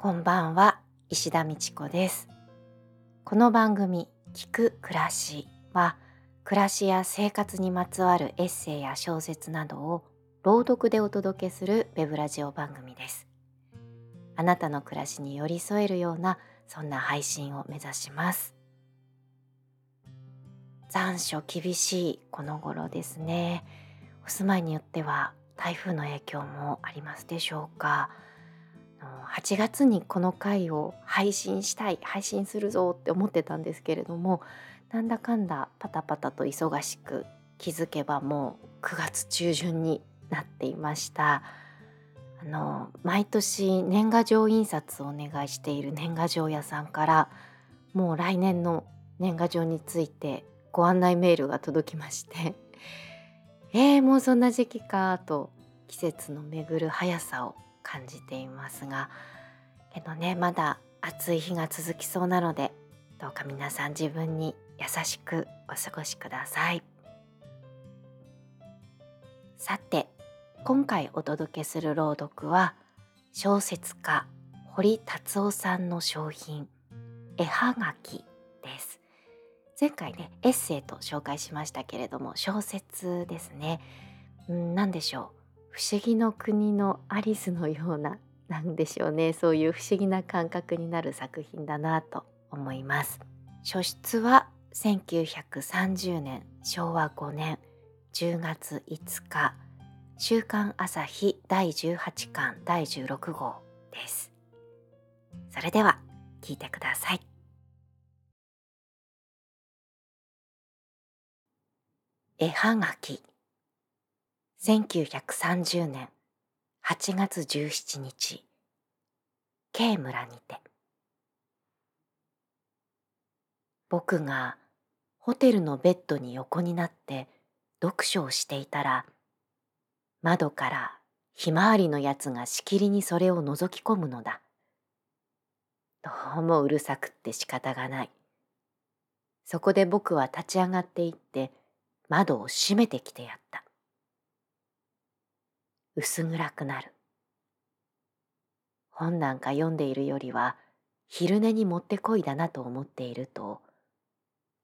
こんばんは石田美智子です。この番組聞く暮らしは暮らしや生活にまつわるエッセイや小説などを朗読でお届けするウェブラジオ番組です。あなたの暮らしに寄り添えるようなそんな配信を目指します。残暑厳しいこの頃ですね。お住まいによっては台風の影響もありますでしょうか？8月にこの回を配信したい配信するぞって思ってたんですけれどもなんだかんだパタパタと忙しく気づけばもう9月中旬になっていました。あの毎年年賀状印刷をお願いしている年賀状屋さんからもう来年の年賀状についてご案内メールが届きましてえー、もうそんな時期かと季節の巡る速さを感じていますがけどねまだ暑い日が続きそうなのでどうか皆さん自分に優しくお過ごしください。さて今回お届けする朗読は小説家堀達夫さんの商品絵はがきです。前回ねエッセイと紹介しましたけれども小説ですね。ん何でしょう。不思議の国のアリスのようななんでしょうね。そういう不思議な感覚になる作品だなと思います。初出は1930年昭和5年10月5日週刊朝日第18巻第16号です。それでは聞いてください。絵はがき。1930年8月17日 K 村にて。僕がホテルのベッドに横になって読書をしていたら窓からひまわりのやつがしきりにそれを覗き込むのだ。どうもうるさくって仕方がない。そこで僕は立ち上がっていって窓を閉めてきてやった。薄暗くなる。本なんか読んでいるよりは昼寝にもってこいだなと思っていると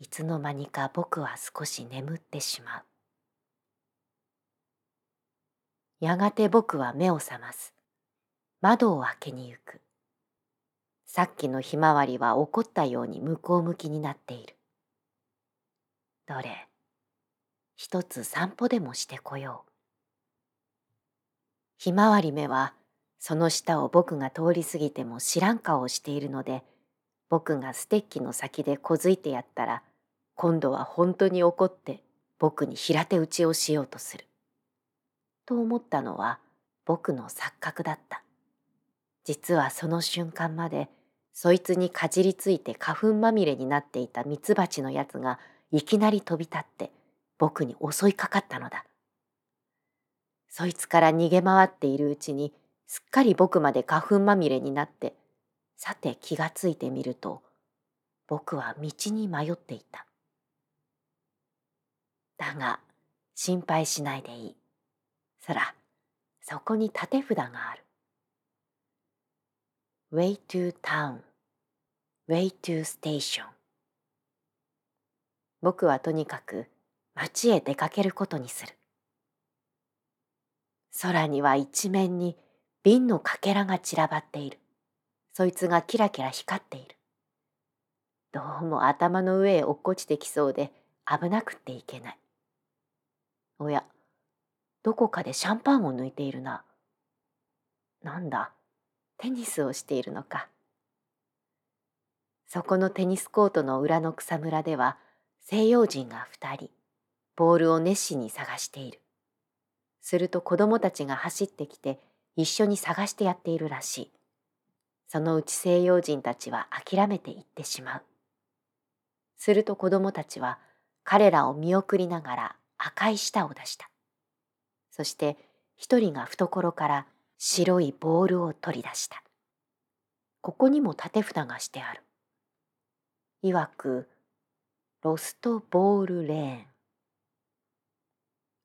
いつの間にか僕は少し眠ってしまう。やがて僕は目を覚ます。窓を開けに行く。さっきのひまわりは怒ったように向こう向きになっている。どれ、一つ散歩でもしてこよう。ひまわり目はその下を僕が通り過ぎても知らん顔をしているので僕がステッキの先でこづいてやったら今度は本当に怒って僕に平手打ちをしようとする。と思ったのは僕の錯覚だった。実はその瞬間までそいつにかじりついて花粉まみれになっていたミツバチのやつがいきなり飛び立って僕に襲いかかったのだ。そいつから逃げ回っているうちにすっかり僕まで花粉まみれになってさて気がついてみると僕は道に迷っていた。だが心配しないでいい。そらそこに立て札がある。Way to town, way to station 僕はとにかく町へ出かけることにする。空には一面に瓶のかけらが散らばっている。そいつがキラキラ光っている。どうも頭の上へ落っこちてきそうで危なくっていけない。おや、どこかでシャンパンを抜いているな。なんだ、テニスをしているのか。そこのテニスコートの裏の草むらでは西洋人が二人、ボールを熱心に探している。すると子供たちが走ってきて一緒に探してやっているらしい。そのうち西洋人たちは諦めていってしまう。すると子供たちは彼らを見送りながら赤い舌を出した。そして一人が懐から白いボールを取り出した。ここにも縦札がしてある。いわく、ロストボールレーン。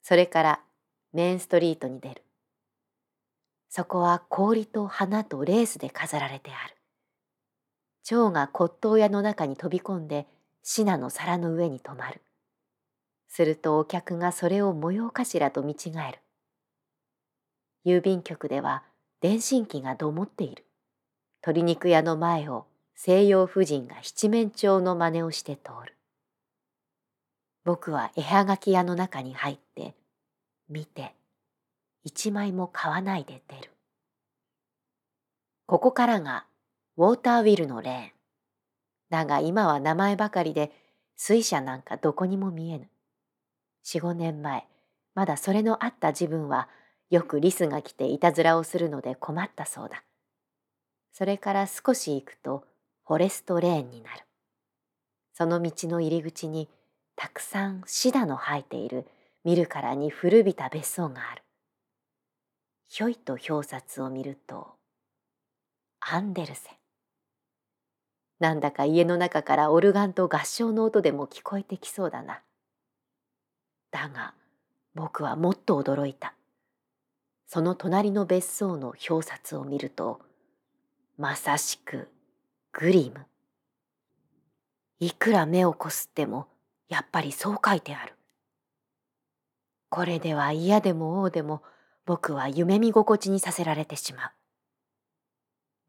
それからメインストリートに出る。そこは氷と花とレースで飾られてある。蝶が骨董屋の中に飛び込んで品の皿の上に止まる。するとお客がそれを模様頭と見違える。郵便局では電信機がどもっている。鶏肉屋の前を西洋婦人が七面鳥の真似をして通る。僕は絵はがき屋の中に入って見て一枚も買わないで出る。ここからがウォーターウィルのレーン。だが今は名前ばかりで水車なんかどこにも見えぬ。四五年前、まだそれのあった自分はよくリスが来ていたずらをするので困ったそうだ。それから少し行くとフォレストレーンになる。その道の入り口にたくさんシダの生えている見るからに古びた別荘がある。ひょいと表札を見るとアンデルセン。なんだか家の中からオルガンと合唱の音でも聞こえてきそうだな。だが僕はもっと驚いた。その隣の別荘の表札を見るとまさしくグリム。いくら目をこすってもやっぱりそう書いてある。これでは嫌でも王でも僕は夢見心地にさせられてしまう。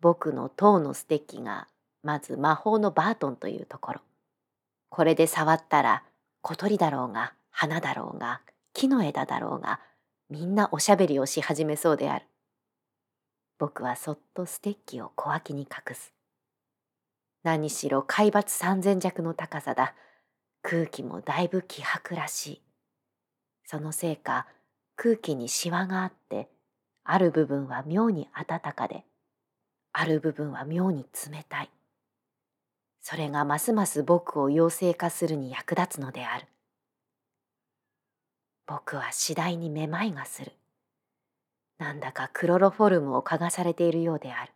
僕の塔のステッキがまず魔法のバートンというところ。これで触ったら小鳥だろうが花だろうが木の枝だろうがみんなおしゃべりをし始めそうである。僕はそっとステッキを小脇に隠す。何しろ海抜三千弱の高さだ。空気もだいぶ気迫らしい。そのせいか空気にシワがあってある部分は妙に暖かである部分は妙に冷たい。それがますます僕を妖精化するに役立つのである。僕は次第にめまいがする。なんだかクロロフォルムを嗅がされているようである。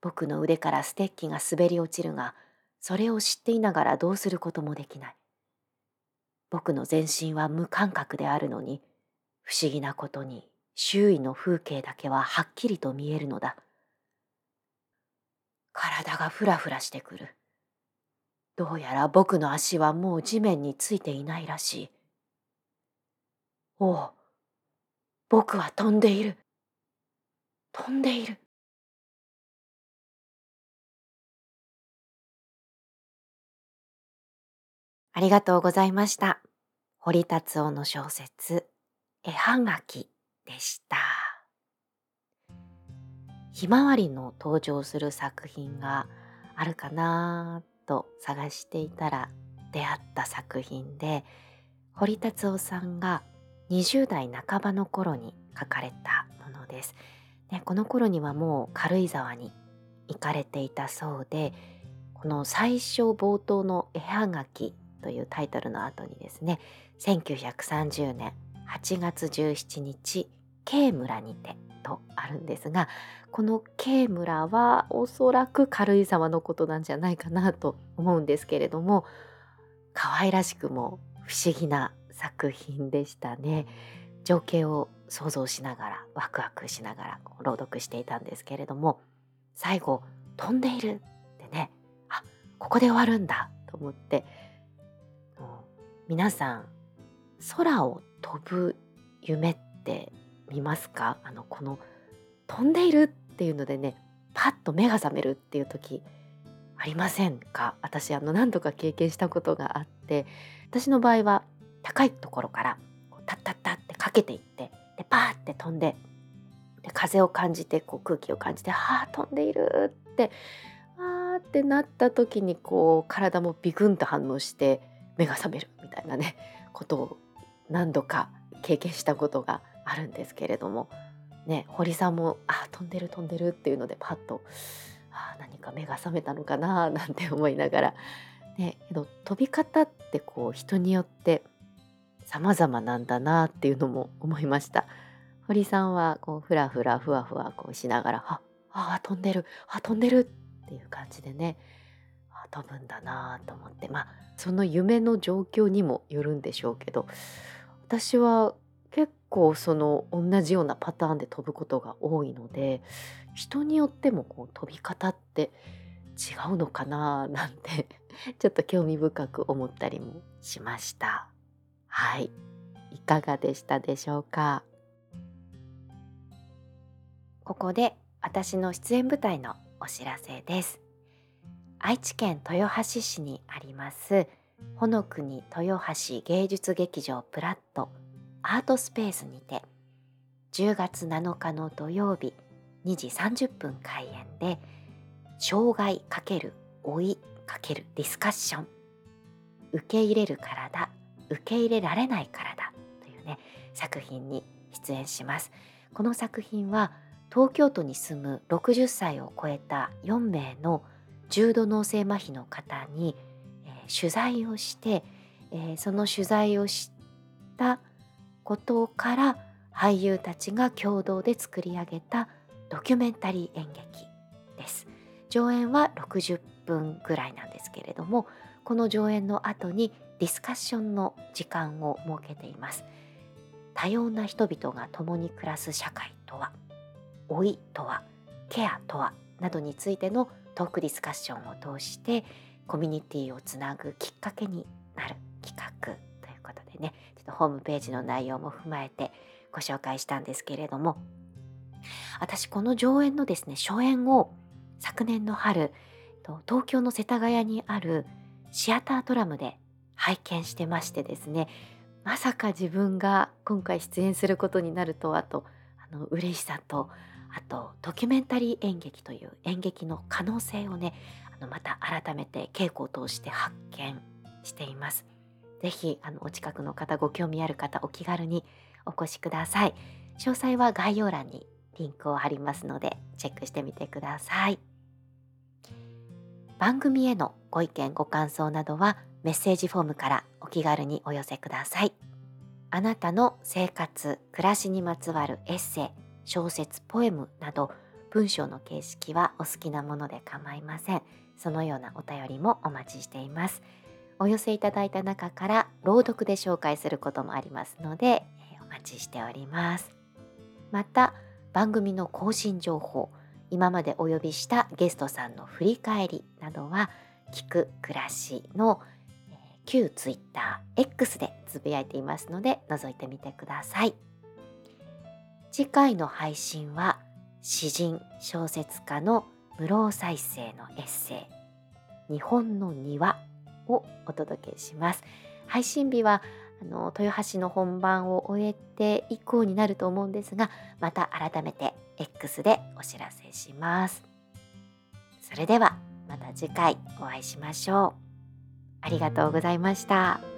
僕の腕からステッキが滑り落ちるが、それを知っていながらどうすることもできない。僕の全身は無感覚であるのに、不思議なことに周囲の風景だけははっきりと見えるのだ。体がふらふらしてくる。どうやら僕の足はもう地面についていないらしい。おお、僕は飛んでいる。飛んでいる。ありがとうございました。堀達夫の小説、絵はがきでした。ひまわりの登場する作品があるかなと探していたら出会った作品で堀達夫さんが20代半ばの頃に書かれたものです。でこの頃にはもう軽井沢に行かれていたそうでこの最初冒頭の絵はがきというタイトルの後にですね1930年8月17日 K 村にてとあるんですがこの K 村はおそらく軽井沢のことなんじゃないかなと思うんですけれども可愛らしくも不思議な作品でしたね。情景を想像しながらワクワクしながら朗読していたんですけれども最後「飛んでいる」ってねあここで終わるんだと思って皆さん空を飛ぶ夢って見ますか？あのこの飛んでいるっていうのでねパッと目が覚めるっていう時ありませんか？私あの何度か経験したことがあって私の場合は高いところからタッタッタってかけていってでパーって飛んでで風を感じてこう空気を感じて「はあ飛んでいる」ってあーってなった時にこう体もビクンと反応して目が覚める。たいなねことを何度か経験したことがあるんですけれどもね堀さんも「あ飛んでる飛んでる」っていうのでパッとあ何か目が覚めたのかななんて思いながら、ね、けど飛び方ってこう人によって様々なんだなっていうのも思いました。堀さんはこうふらふらふわふわこうしながら「ああ飛んでるあ飛んでる」っていう感じでねあ飛ぶんだなと思ってまあその夢の状況にもよるんでしょうけど私は結構その同じようなパターンで飛ぶことが多いので人によってもこう飛び方って違うのかななんてちょっと興味深く思ったりもしました。はい。いかがでしたでしょうか？ここで私の出演舞台のお知らせです。愛知県豊橋市にありますほのくに豊橋芸術劇場プラットアートスペースにて10月7日の土曜日2時30分開演で障害×老い×ディスカッション受け入れる体受け入れられない体というね作品に出演します。この作品は東京都に住む60歳を超えた4名の重度脳性麻痺の方に、えー、取材をして、えー、その取材をしたことから俳優たちが共同で作り上げたドキュメンタリー演劇です。上演は60分ぐらいなんですけれどもこの上演の後にディスカッションの時間を設けています。多様な人々が共に暮らす社会とは老いとはケアとはなどについてのトークディスカッションを通してコミュニティをつなぐきっかけになる企画ということでね。ちょっとホームページの内容も踏まえてご紹介したんですけれども。私この上演のですね初演を昨年の春東京の世田谷にあるシアタートラムで拝見してましてですね。まさか自分が今回出演することになるとはとあの嬉しさとあとドキュメンタリー演劇という演劇の可能性をねあのまた改めて稽古を通して発見しています。ぜひあのお近くの方ご興味ある方お気軽にお越しください。詳細は概要欄にリンクを貼りますのでチェックしてみてください。番組へのご意見ご感想などはメッセージフォームからお気軽にお寄せください。あなたの生活、暮らしにまつわるエッセイ、小説、ポエムなど文章の形式はお好きなもので構いません。そのようなお便りもお待ちしています。お寄せいただいた中から朗読で紹介することもありますので、お待ちしております。また番組の更新情報、今までお呼びしたゲストさんの振り返りなどは聞く暮らしの旧 TwitterX でつぶやいていますので覗いてみてください。次回の配信は詩人小説家の室尾再生のエッセイ「日本の庭」をお届けします。配信日はあの豊橋の本番を終えて以降になると思うんですがまた改めて X でお知らせします。それではまた次回お会いしましょう。ありがとうございました。